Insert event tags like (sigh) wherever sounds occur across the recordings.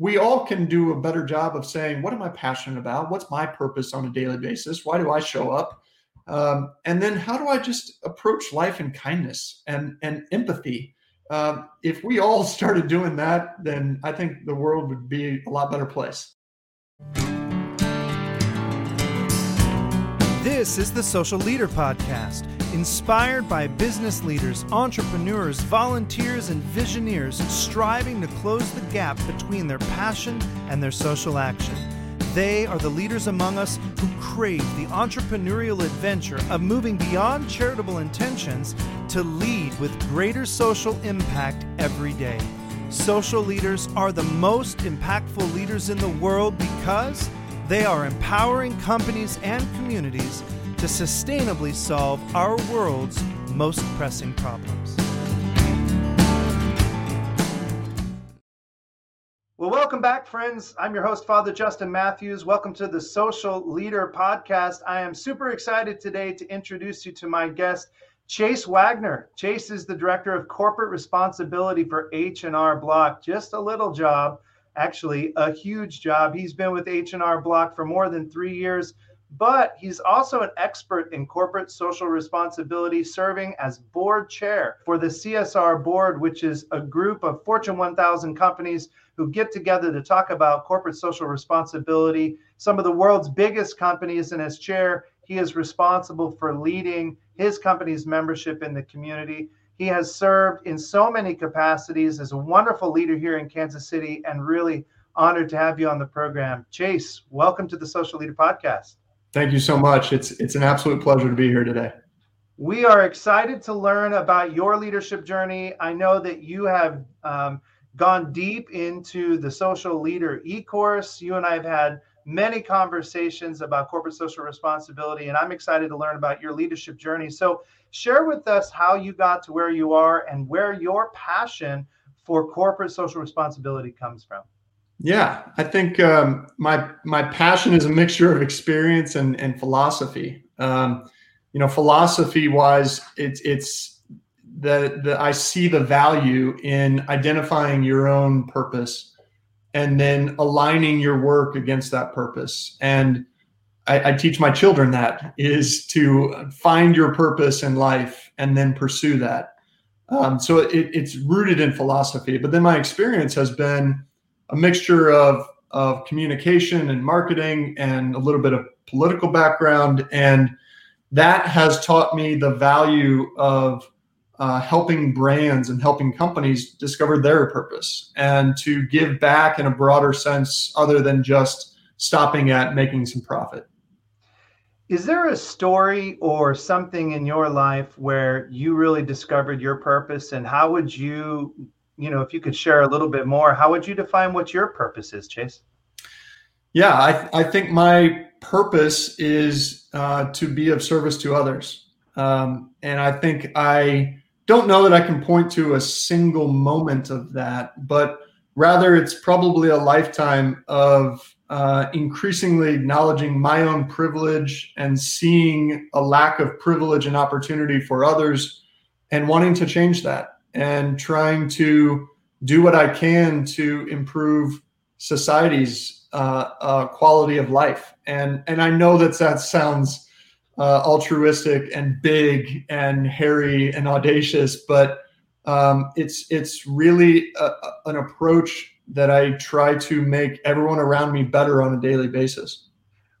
we all can do a better job of saying, what am I passionate about? What's my purpose on a daily basis? Why do I show up? Um, and then how do I just approach life in kindness and, and empathy? Um, if we all (laughs) started doing that, then I think the world would be a lot better place. This is the Social Leader Podcast, inspired by business leaders, entrepreneurs, volunteers, and visioneers striving to close the gap between their passion and their social action. They are the leaders among us who crave the entrepreneurial adventure of moving beyond charitable intentions to lead with greater social impact every day. Social leaders are the most impactful leaders in the world because they are empowering companies and communities to sustainably solve our world's most pressing problems. Well, welcome back, friends. I'm your host, Father Justin Mathews. Welcome to the Social Leader Podcast. I am super excited today to introduce you to my guest, Chase Wagner. Chase is the Director of Corporate Responsibility for H&R Block. Just a little job actually a huge job. He's been with H&R Block for more than 3 years, but he's also an expert in corporate social responsibility, serving as board chair for the CSR board, which is a group of Fortune 1000 companies who get together to talk about corporate social responsibility. Some of the world's biggest companies, and as chair, he is responsible for leading his company's membership in the community. He has served in so many capacities as a wonderful leader here in Kansas City and really honored to have you on the program. Chase, welcome to the Social Leader Podcast. Thank you so much. It's it's an absolute pleasure to be here today. We are excited to learn about your leadership journey. I know that you have um, gone deep into the social leader e-course. You and I have had many conversations about corporate social responsibility, and I'm excited to learn about your leadership journey. So, share with us how you got to where you are and where your passion for corporate social responsibility comes from. Yeah, I think um, my my passion is a mixture of experience and and philosophy. Um, you know, philosophy wise, it's it's the the I see the value in identifying your own purpose and then aligning your work against that purpose. And I, I, teach my children that is to find your purpose in life and then pursue that. Um, so it, it's rooted in philosophy, but then my experience has been a mixture of of communication and marketing and a little bit of political background, and that has taught me the value of uh, helping brands and helping companies discover their purpose and to give back in a broader sense other than just stopping at making some profit. Is there a story or something in your life where you really discovered your purpose and how would you, you know, if you could share a little bit more, how would you define what your purpose is, Chase? Yeah, I, I think my purpose is uh, to be of service to others. Um, and I think I don't know that I can point to a single moment of that, but rather it's probably a lifetime of uh, increasingly acknowledging my own privilege and seeing a lack of privilege and opportunity for others and wanting to change that and trying to do what I can to improve society's uh, uh, quality of life. And and I know that that sounds uh, altruistic and big and hairy and audacious, but um, it's it's really a, an approach that I try to make everyone around me better on a daily basis.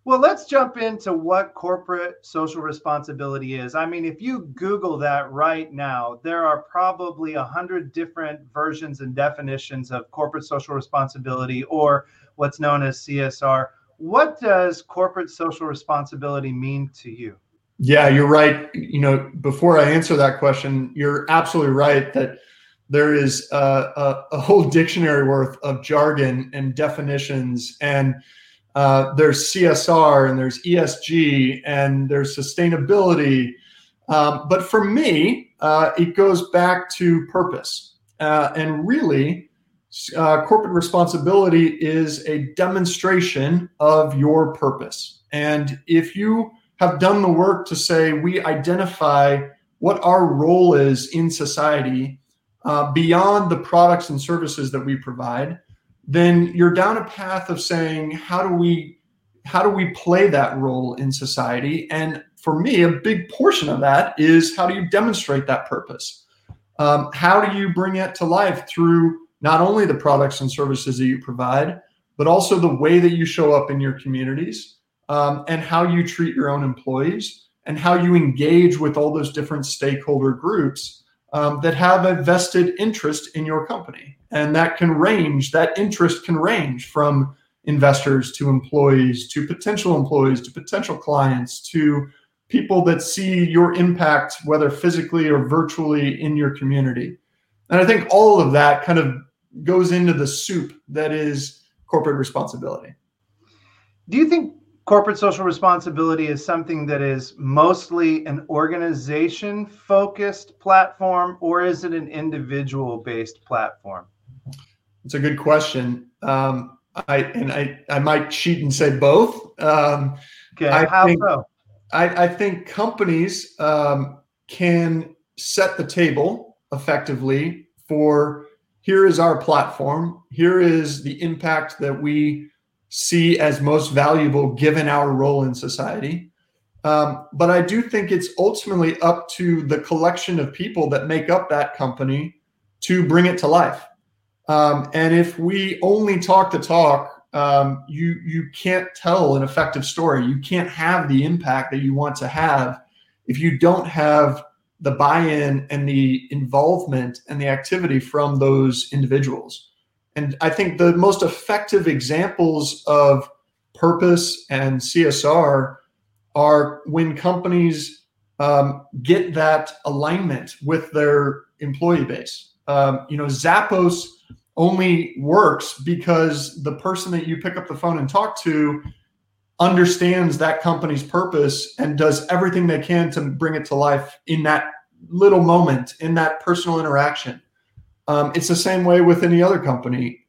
Well, let's jump into what corporate social responsibility is. I mean, if you Google that right now, there are probably a hundred different versions and definitions of corporate social responsibility or what's known as CSR. What does corporate social responsibility mean to you? Yeah, you're right. You know, before I answer that question, you're absolutely right that there is a, a, a whole dictionary worth of jargon and definitions, and uh, there's CSR and there's ESG and there's sustainability. Um, but for me, uh, it goes back to purpose. Uh, and really, uh, corporate responsibility is a demonstration of your purpose. And if you have done the work to say we identify what our role is in society uh, beyond the products and services that we provide, then you're down a path of saying, how do we how do we play that role in society? And for me, a big portion of that is how do you demonstrate that purpose? Um, how do you bring it to life through not only the products and services that you provide, but also the way that you show up in your communities um, and how you treat your own employees and how you engage with all those different stakeholder groups um, that have a vested interest in your company. And that can range, that interest can range from investors to employees to potential employees to potential clients to people that see your impact, whether physically or virtually, in your community. And I think all of that kind of goes into the soup that is corporate responsibility. Do you think corporate social responsibility is something that is mostly an organization focused platform, or is it an individual based platform? It's a good question. Um, I and I, I might cheat and say both. Um, okay, I how think, so? I, I think companies um, can set the table effectively for here is our platform, here is the impact that we see as most valuable given our role in society. Um, but I do think it's ultimately up to the collection of people that make up that company to bring it to life. Um, and if we only talk the talk um, you you can't tell an effective story. You can't have the impact that you want to have if you don't have the buy-in and the involvement and the activity from those individuals. And I think the most effective examples of purpose and CSR are when companies um, get that alignment with their employee base. Um, you know, Zappos only works because the person that you pick up the phone and talk to understands that company's purpose and does everything they can to bring it to life in that little moment, in that personal interaction. Um, it's the same way with any other company.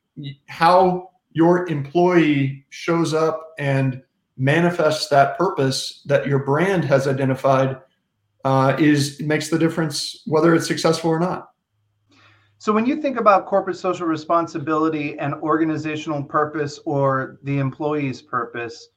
How your employee shows up and manifests that purpose that your brand has identified uh, is makes the difference whether it's successful or not. So when you think about corporate social responsibility and organizational purpose or the employee's purpose,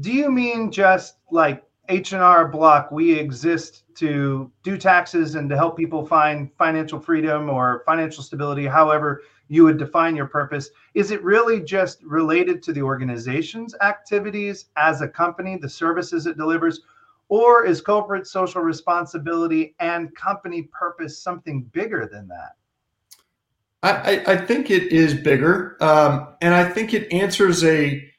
do you mean just like H&R Block, we exist to do taxes and to help people find financial freedom or financial stability, however you would define your purpose? Is it really just related to the organization's activities as a company, the services it delivers? Or is corporate social responsibility and company purpose something bigger than that? I, I think it is bigger, um, and I think it answers a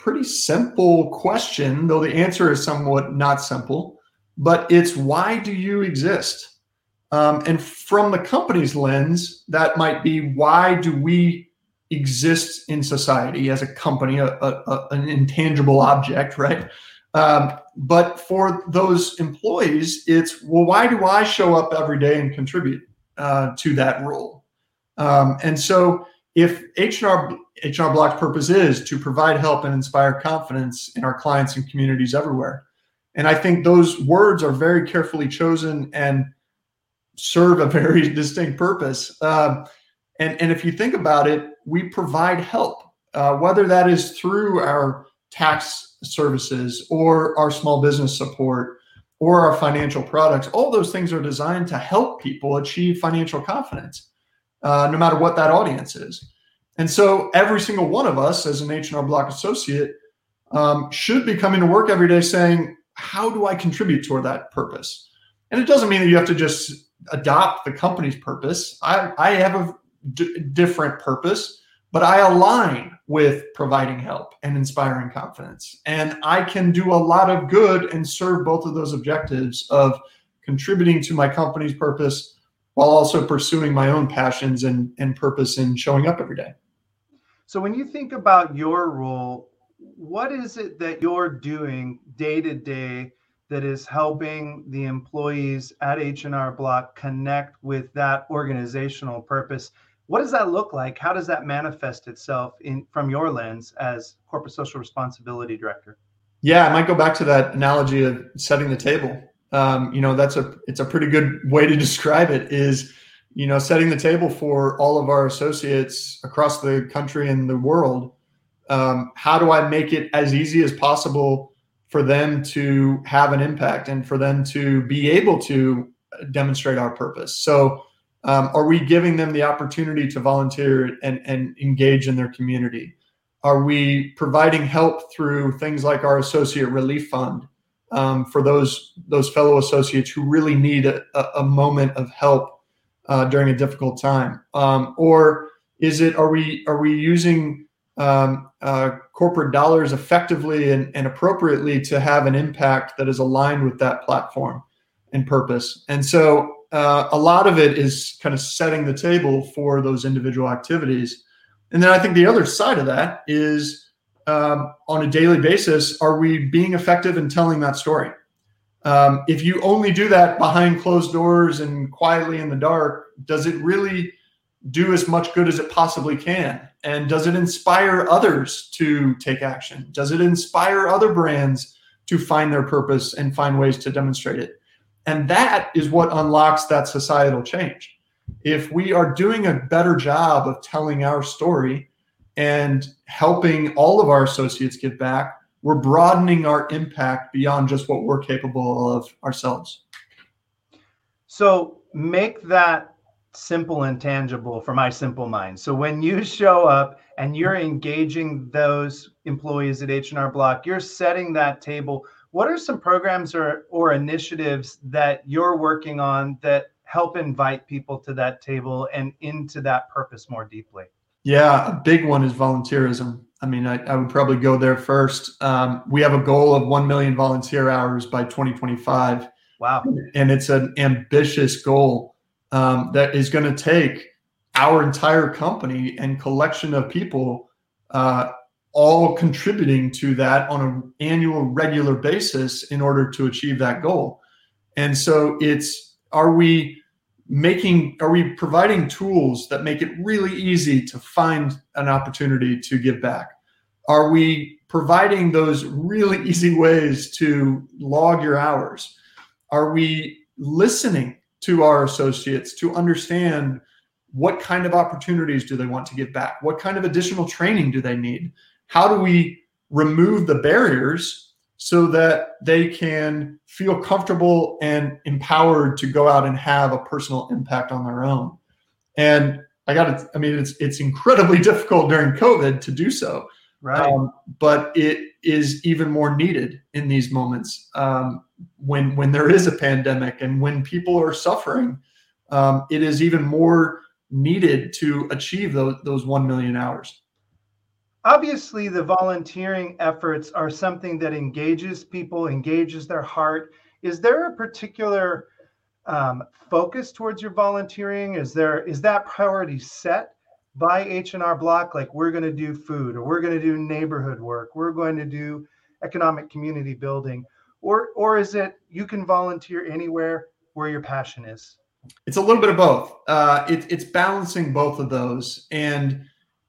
pretty simple question, though the answer is somewhat not simple. But it's why do you exist? Um, and from the company's lens, that might be why do we exist in society as a company, a, a, an intangible object, right? Um, but for those employees, it's well, why do I show up every day and contribute uh, to that role? Um, and so if H&R, H&R Block's purpose is to provide help and inspire confidence in our clients and communities everywhere. And I think those words are very carefully chosen and serve a (laughs) very distinct purpose. Um, and, and if you think about it, we provide help, uh, whether that is through our tax services or our small business support or our financial products. All those things are designed to help people achieve financial confidence uh, no matter what that audience is. And so every single one of us as an H&R Block associate um, should be coming to work every day saying, how do I contribute toward that purpose? And it doesn't mean that you have to just adopt the company's purpose. I, I have a d- different purpose, but I align with providing help and inspiring confidence. And I can do a lot of good and serve both of those objectives of contributing to my company's purpose while also pursuing my own passions and, and purpose in showing up every day. So, when you think about your role, what is it that you're doing day to day that is helping the employees at H&R Block connect with that organizational purpose? What does that look like? How does that manifest itself in from your lens as corporate social responsibility director? Yeah, I might go back to that analogy of setting the table um, you know that's a it's a pretty good way to (laughs) describe it is you know, setting the table for all of our associates across the country and the world. Um, how do I make it as easy as possible for them to have an impact and for them to be able to demonstrate our purpose? So, um, are we giving them the opportunity to volunteer and, and engage in their community? Are we providing help through things like our associate relief fund um, for those those fellow associates who really need a, a moment of help uh, during a difficult time? Um, or is it are we are we using um, uh, corporate dollars effectively and, and appropriately to have an impact that is aligned with that platform and purpose? And so uh, a lot of it is kind of setting the table for those individual activities. And then I think the other side of that is um, on a daily basis, are we being effective in telling that story? Um, if you only do that behind closed doors and quietly in the dark, does it really do as much good as it possibly can? And does it inspire others to take action? Does it inspire other brands to find their purpose and find ways to demonstrate it? And that is what unlocks that societal change. If we are doing a better job of telling our story and helping all of our associates give back, we're broadening our impact beyond just what we're capable of ourselves. So make that simple and tangible for my simple mind. So when you show up and you're engaging those employees at H&R Block, you're setting that table what are some programs or, or initiatives that you're working on that help invite people to that table and into that purpose more deeply? Yeah, a big one is volunteerism. I mean, I, I would probably go there first. Um, we have a goal of 1 million volunteer hours by 2025. Wow. And it's an ambitious goal um, that is going to take our entire company and collection of people uh, all contributing to that on an annual regular basis in order to achieve that goal and so it's are we making are we providing tools that make it really easy to find an opportunity to give back? Are we providing those really (laughs) easy ways to log your hours? Are we listening to our associates to understand what kind of opportunities do they want to give back? What kind of additional training do they need? How do we remove the barriers so that they can feel comfortable and empowered to go out and have a personal impact on their own. And i got to i mean it's it's incredibly (laughs) difficult during covid to do so. Right. Um, but it is even more needed in these moments um, when when there is a pandemic and when people are suffering um, it is even more needed to achieve those, those 1 million hours obviously the volunteering efforts are something that engages people engages their heart. Is there a particular um, focus towards your volunteering? Is there is that priority set by h&r block? Like we're going to do food or we're going to do neighborhood work we're going to do economic community building or or is it you can volunteer anywhere where your passion is? It's a little bit of both. Uh, it, it's balancing both of those and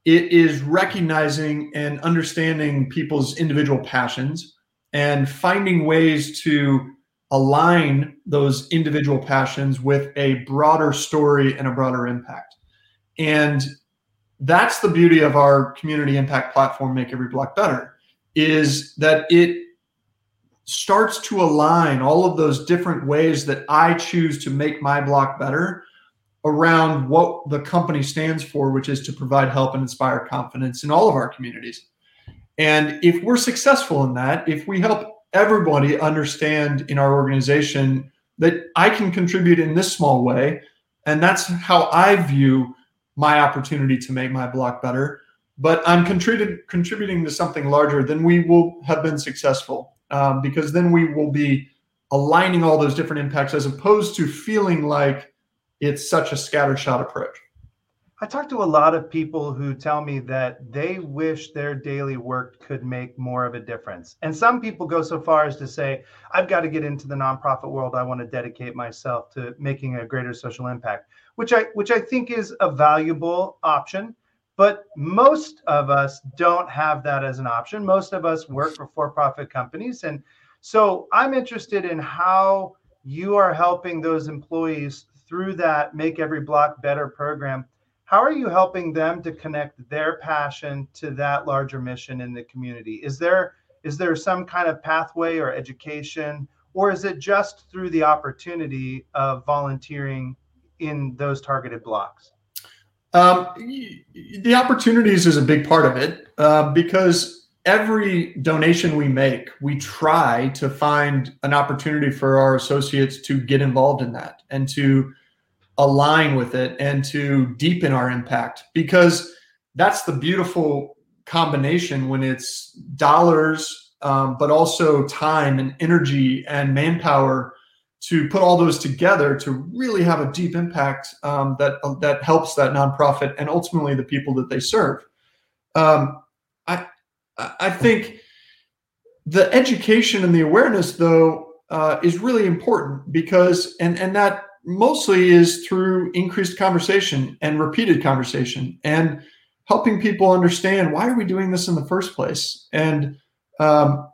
it is recognizing and understanding people's individual passions and finding ways to align those individual passions with a broader story and a broader impact. And that's the beauty of our community impact platform, Make Every Block Better, is that it starts to align all of those different ways that I choose to make my block better around what the company stands for, which is to provide help and inspire confidence in all of our communities. And if we're successful in that, if we help everybody understand in our organization that I can contribute in this small way, and that's how I view my opportunity to make my block better, but I'm contributing contributing to something larger, then we will have been successful um, because then we will be aligning all those different impacts as opposed to feeling like it's such a scattershot approach. I talk to a lot of people who tell me that they wish their daily work could make more of a difference. And some people go so far as to say, I've got to get into the nonprofit world. I want to dedicate myself to making a greater social impact, which I which I think is a valuable option. But most of us don't have that as an option. Most of us work for for-profit companies. And so I'm interested in how you are helping those employees through that Make Every Block Better program, how are you helping them to connect their passion to that larger mission in the community? Is there is there some kind of pathway or education, or is it just through the opportunity of volunteering in those targeted blocks? Um, the opportunities is a big part of it uh, because every donation we make, we try to find an opportunity for our associates to get involved in that and to align with it and to deepen our impact because that's the beautiful combination when it's dollars, um, but also time and energy and manpower to put all those together to really have a deep impact um, that that helps that nonprofit and ultimately the people that they serve. Um, I I think the education and the awareness though uh, is really important because and and that mostly is through increased conversation and repeated conversation and helping people understand why are we doing this in the first place and um,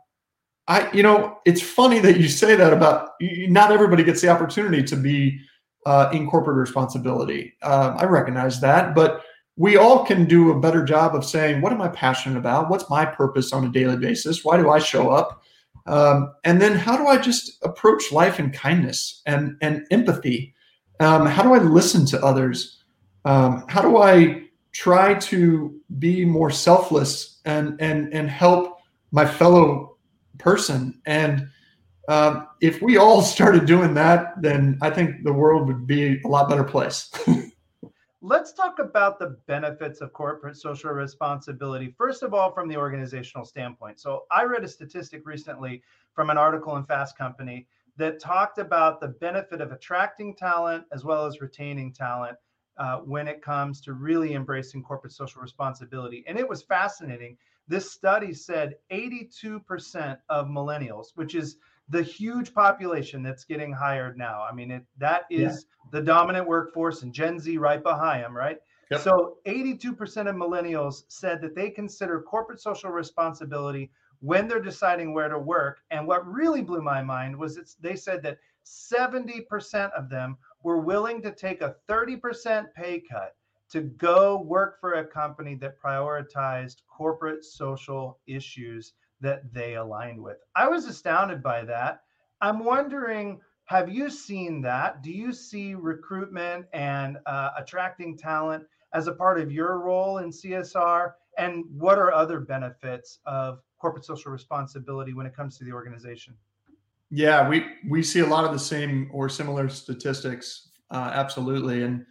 I, you know, it's funny that you say that about not everybody gets the opportunity to be uh, in corporate responsibility. Uh, I recognize that, but we all can do a better job of saying, what am I passionate about? What's my purpose on a daily basis? Why do I show up? Um, and then how do I just approach life in kindness and, and empathy? Um, how do I listen to others? Um, how do I try to be more selfless and, and, and help my fellow person. And uh, if we all (laughs) started doing that, then I think the world would be a lot better place. (laughs) Let's talk about the benefits of corporate social responsibility. First of all, from the organizational standpoint. So, I read a statistic recently from an article in Fast Company that talked about the benefit of attracting talent as well as retaining talent uh, when it comes to really embracing corporate social responsibility. And it was fascinating this study said 82% of millennials, which is the huge population that's getting hired now. I mean, it, that is yeah. the dominant workforce, and Gen Z right behind them, right? Yep. So 82% of millennials said that they consider corporate social responsibility when they're deciding where to work. And what really blew my mind was it's, they said that 70% of them were willing to take a 30% pay cut to go work for a company that prioritized corporate social issues that they aligned with. I was astounded by that. I'm wondering have you seen that? Do you see recruitment and uh, attracting talent as a part of your role in CSR? And what are other benefits of corporate social responsibility when it comes to the organization? Yeah, we we see a lot of the same or similar statistics, uh, absolutely. And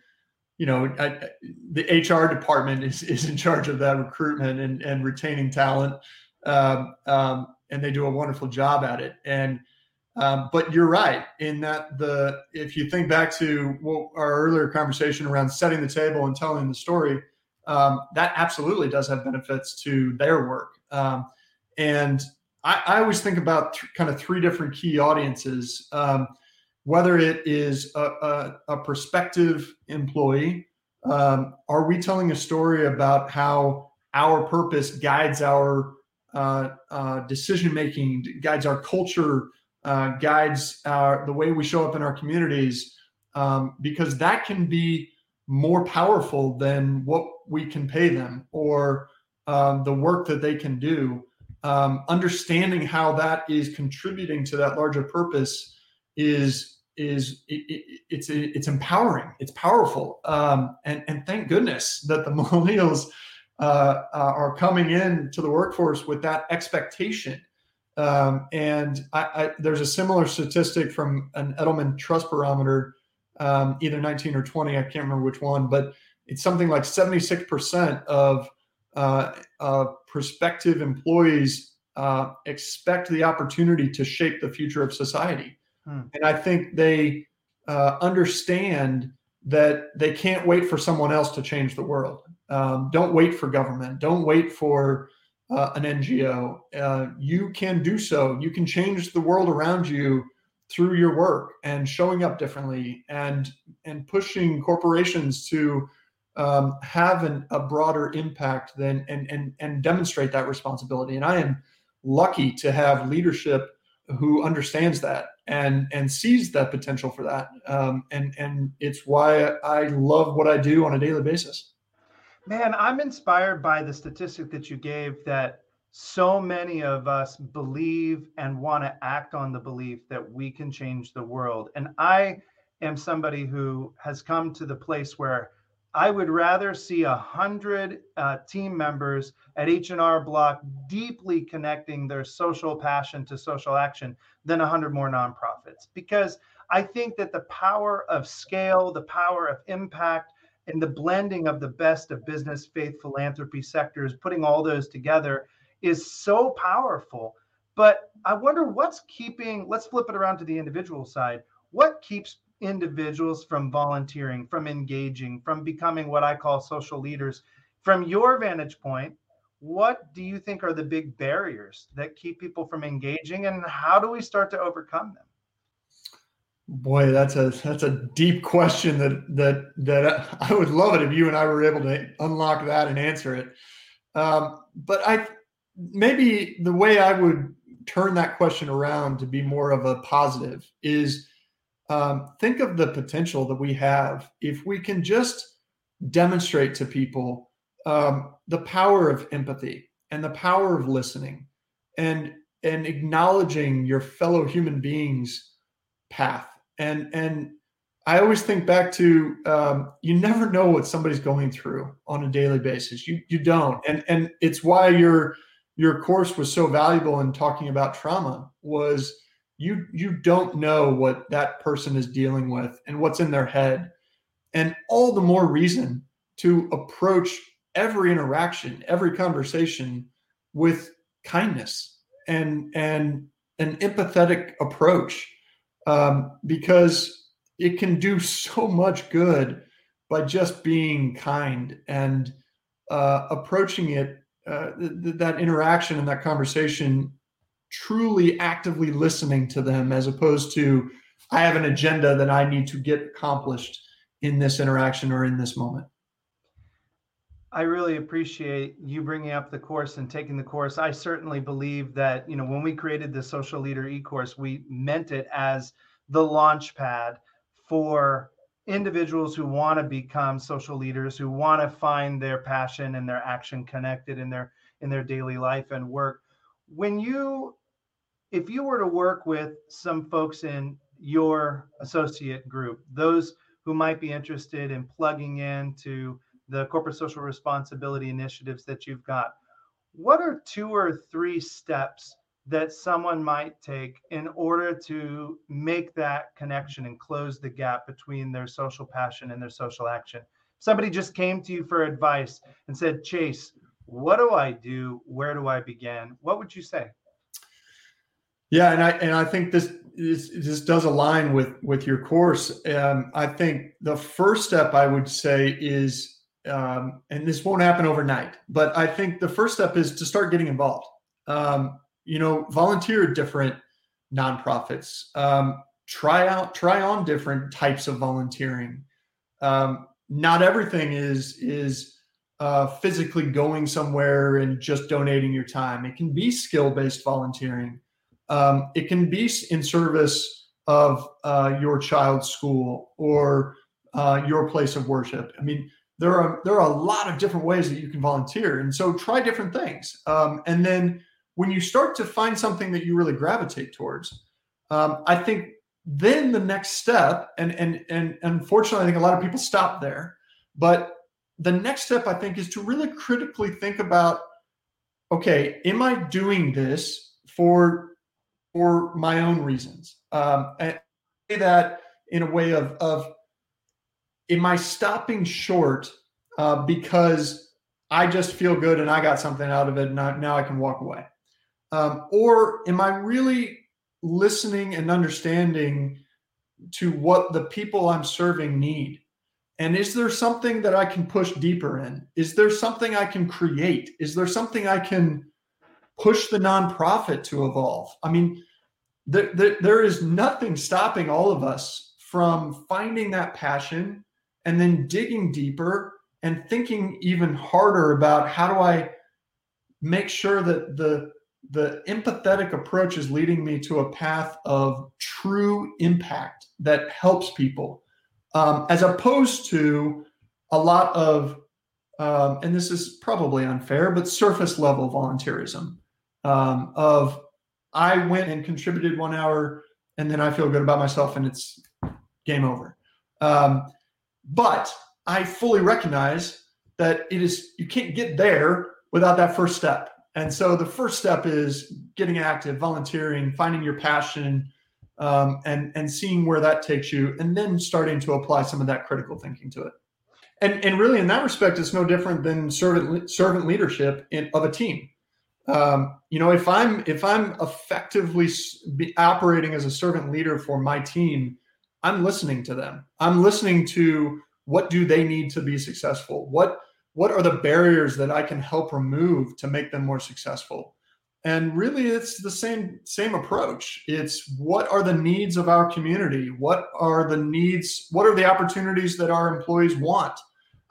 you know, I, the HR department is, is in charge of that recruitment and, and retaining talent. Um, um, and they do a wonderful job at it. And, um, but you're right in that the, if you think back to our earlier conversation around setting the table and telling the story, um, that absolutely does have benefits to their work. Um, and I, I, always think about th- kind of three different key audiences. Um, whether it is a, a, a prospective employee, are we telling a story about how our purpose guides our decision making, guides our culture, uh, guides our, the way we show up in our communities? Um, because that can be more powerful than what we can pay them or um, the work that they can do. Um, understanding how that is contributing to that larger purpose is is it, it, it's it's empowering. It's powerful, um, and and thank goodness that the (laughs) millennials uh, uh, are coming in to the workforce with that expectation. Um, and I, I, there's a similar statistic from an Edelman Trust Barometer, um, either 19 or 20, I can't remember which one, but it's something like 76% of uh, uh, prospective employees uh, expect the opportunity to shape the future of society. Hmm. And I think they uh, understand that they can't wait for someone else to change the world. Um, don't wait for government. Don't wait for uh, an NGO. Uh, you can do so. You can change the world around you through your work and showing up differently and and pushing corporations to um, have an, a broader impact than and and and demonstrate that responsibility. And I am lucky to have leadership who understands that and and sees that potential for that. Um, and and it's why I love what I do on a daily basis. Man, I'm inspired by the statistic that you gave that so many of us believe and want to act on the belief that we can change the world. And I am somebody who has come to the place where I would rather see a hundred uh, team members at H&R Block deeply connecting their social passion to social action than a hundred more nonprofits because I think that the power of scale, the power of impact, and the blending of the best of business, faith, philanthropy sectors, putting all those together is so powerful. But I wonder what's keeping, let's flip it around to the individual side. What keeps individuals from volunteering, from engaging, from becoming what I call social leaders. From your vantage point, what do you think are the big barriers that keep people from engaging and how do we start to overcome them? Boy, that's a that's a deep question that that that I would love it if you and I were able to unlock that and answer it. Um, but I maybe the way I would turn that question around to be more of a positive is um, think of the potential that we have if we can just demonstrate to people um, the power of empathy and the power of listening and and acknowledging your fellow human beings path and and i always think back to um, you never know what somebody's going through on a daily basis. You you don't. And and it's why your your course was so valuable in talking about trauma was you you don't know what that person is dealing with and what's in their head. And all the more reason to approach every interaction every conversation with kindness and and an empathetic approach um, because it can do so much good by just being kind and uh, approaching it uh, th- that interaction and that conversation truly actively listening to them as opposed to I have an agenda that I need to get accomplished in this interaction or in this moment. I really appreciate you bringing up the course and taking the course. I certainly believe that, you know, when we created the social leader e-course, we meant it as the launch pad for individuals who want to become social leaders, who want to find their passion and their action connected in their in their daily life and work when you if you were to work with some folks in your associate group those who might be interested in plugging into the corporate social responsibility initiatives that you've got what are two or three steps that someone might take in order to make that connection and close the gap between their social passion and their social action somebody just came to you for advice and said chase what do I do? Where do I begin? What would you say? Yeah, and I and I think this this, this does align with with your course. Um, I think the first step I would say is, um, and this won't happen overnight, but I think the first step is to start getting involved. Um, you know, volunteer different nonprofits. Um, try out, try on different types of volunteering. Um, not everything is is uh, physically going somewhere and just donating your time. It can be skill based volunteering. Um, it can be in service of uh, your child's school or uh, your place of worship. I mean, there are there are a lot of different ways that you can volunteer, and so try different things. Um, and then when you start to find something that you really gravitate towards, um, I think then the next step, and and and unfortunately, I think a lot of people stop there, but the next step I think is to really critically think about okay, am I doing this for for my own reasons? Um, and say that in a way of of am I stopping short uh, because I just feel good and I got something out of it and now I can walk away? Um, or am I really listening and understanding to what the people I'm serving need? And is there something that I can push deeper in? Is there something I can create? Is there something I can push the nonprofit to evolve? I mean, there, there, there is nothing stopping all of us from finding that passion and then digging deeper and thinking even harder about how do I make sure that the the empathetic approach is leading me to a path of true impact that helps people, um, as opposed to a lot of, um, and this is probably unfair, but surface level volunteerism um, of I went and contributed one hour and then I feel good about myself and it's game over. Um, but I fully recognize that it is you can't get there without that first step. And so the first step is getting active, volunteering, finding your passion, um, and and seeing where that takes you, and then starting to apply some of that critical thinking to it. And and really, in that respect, it's no different than servant servant leadership in, of a team. Um, you know, if I'm if I'm effectively operating as a servant leader for my team, I'm listening to them. I'm listening to what do they need to be successful. What what are the barriers that I can help remove to make them more successful? And really, it's the same same approach. It's what are the needs of our community? What are the needs? What are the opportunities that our employees want?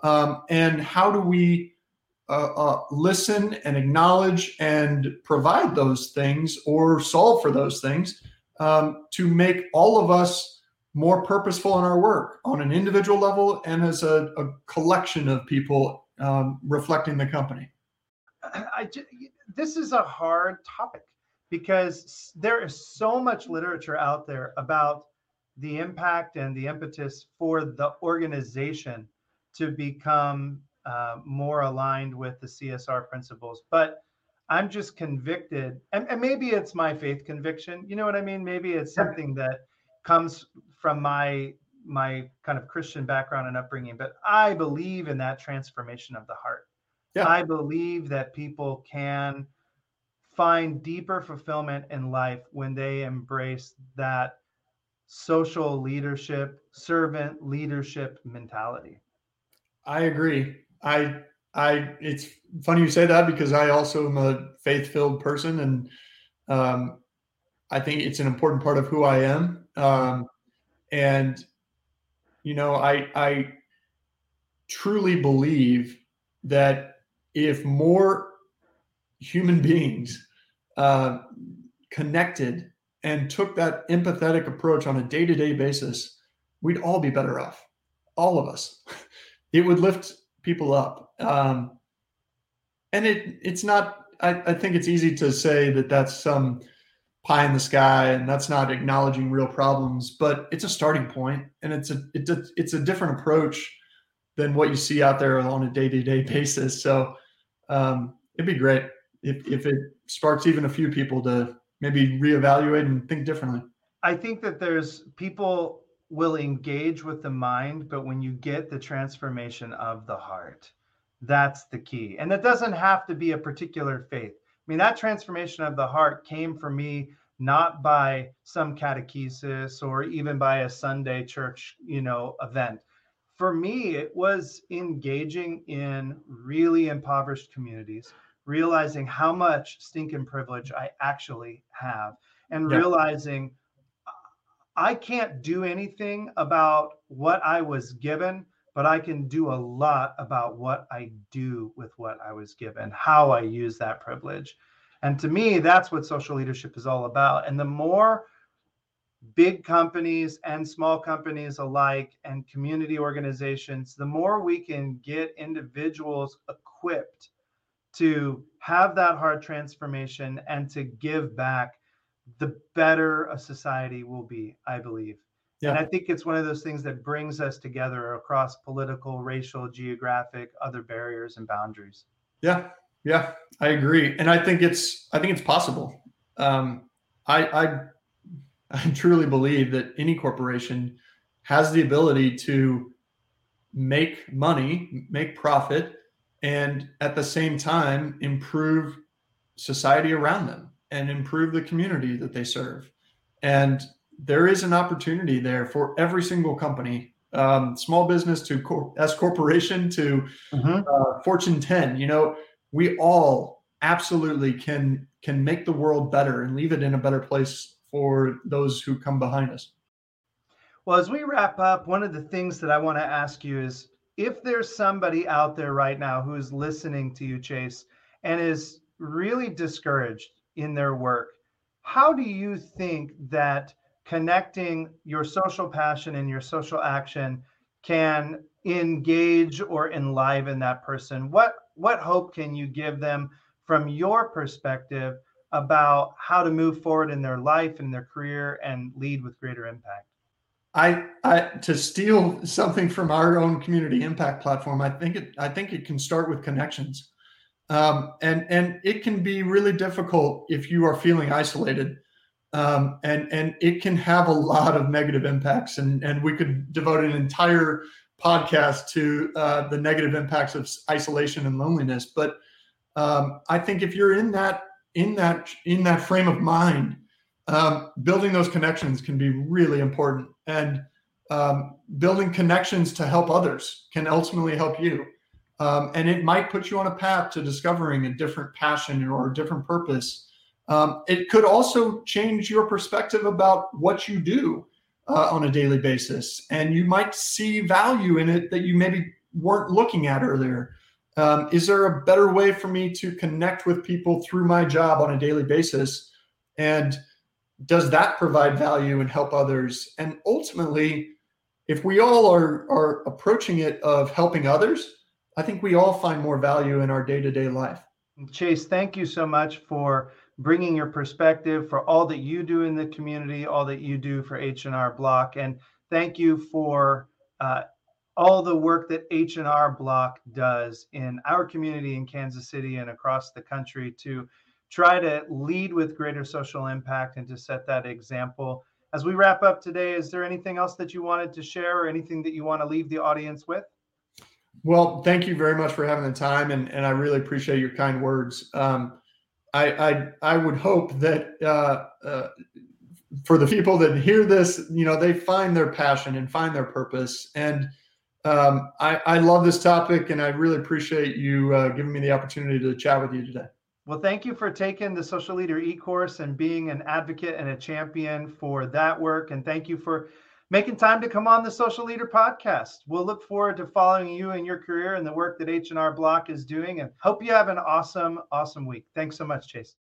Um, and how do we uh, uh, listen and acknowledge and provide those things or solve for those things um, to make all of us more purposeful in our work on an individual level and as a, a collection of people um, reflecting the company. I, this is a hard topic because there is so much literature out there about the impact and the impetus for the organization to become uh, more aligned with the CSR principles. But I'm just convicted, and, and, maybe it's my faith conviction. You know what I mean? Maybe it's something that comes from my my kind of Christian background and upbringing. But I believe in that transformation of the heart. Yeah. I believe that people can find deeper fulfillment in life when they embrace that social leadership, servant leadership mentality. I agree. I I it's funny you say that because I also am a faith-filled person and um, I think it's an important part of who I am. Um, and you know, I I truly believe that if more human (laughs) beings uh, connected and took that empathetic approach on a day-to-day basis, we'd all be better off. All of us. (laughs) It would lift people up. Um, and it it's not. I, I think it's easy to say that that's some pie in the sky and that's not acknowledging real problems, but it's a starting point and it's a it's a, it's a different approach than what you see out there on a day to day basis. So um, it'd be great if if it sparks even a few people to maybe reevaluate and think differently. I think that there's people will engage with the mind, but when you get the transformation of the heart, that's the key. And it doesn't have to be a particular faith. I mean, that transformation of the heart came for me not by some catechesis or even by a Sunday church, you know, event. For me, it was engaging in really impoverished communities, realizing how much stinking privilege I actually have, and yeah. realizing uh, I can't do anything about what I was given, but I can do a lot about what I do with what I was given, how I use that privilege. And to me, that's what social leadership is all about. And the more big companies and small companies alike and community organizations, the more we can get individuals equipped to have that hard transformation and to give back the better a society will be, I believe. Yeah. And I think it's one of those things that brings us together across political, racial, geographic, other barriers and boundaries. Yeah, yeah, I agree, and I think it's I think it's possible. Um, I, I (laughs) I truly believe that any corporation has the ability to make money, make profit, and at the same time improve society around them and improve the community that they serve. And there is an opportunity there for every single company, um, small business to cor- S corporation to mm-hmm. uh, Fortune 10. You know, we all absolutely can can make the world better and leave it in a better place for those who come behind us. Well, as we wrap up, one of the things that I want to ask you is if there's somebody out there right now who's listening to you, Chase, and is really discouraged in their work. How do you think that connecting your social passion and your social action can engage or enliven that person? What what hope can you give them from your perspective about how to move forward in their life and their career and lead with greater impact? I, I to steal something from our own community impact platform. I think it. I think it can start with connections, um, and and it can be really difficult if you are feeling isolated, um, and and it can have a lot of negative impacts. And and we could devote an entire podcast to uh, the negative impacts of isolation and loneliness. But um, I think if you're in that in that in that frame of mind, um, building those connections can be really important and um, building connections to help others can ultimately help you um, and it might put you on a path to discovering a different passion or a different purpose um, it could also change your perspective about what you do uh, on a daily basis and you might see value in it that you maybe weren't looking at earlier um, is there a better way for me to connect with people through my job on a daily basis and does that provide value and help others? And ultimately, if we all are are approaching it of helping others, I think we all find more value in our day to day life. Chase, thank you so much for bringing your perspective, for all that you do in the community, all that you do for H and R Block, and thank you for uh, all the work that H and R Block does in our community in Kansas City and across the country to try to lead with greater social impact and to set that example. As we wrap up today, is there anything else that you wanted to share or anything that you want to leave the audience with? Well, thank you very much for having the time, and, and I really appreciate your kind words. Um, I, I, I would hope that uh, uh, for the people that hear this, you know, they find their passion and find their purpose. And um, I, I love this topic, and I really appreciate you uh, giving me the opportunity to chat with you today. Well, thank you for taking the Social Leader e course and being an advocate and a champion for that work. And thank you for making time to come on the Social Leader podcast. We'll look forward to following you and your career and the work that H&R Block is doing and hope you have an awesome, awesome week. Thanks so much, Chase.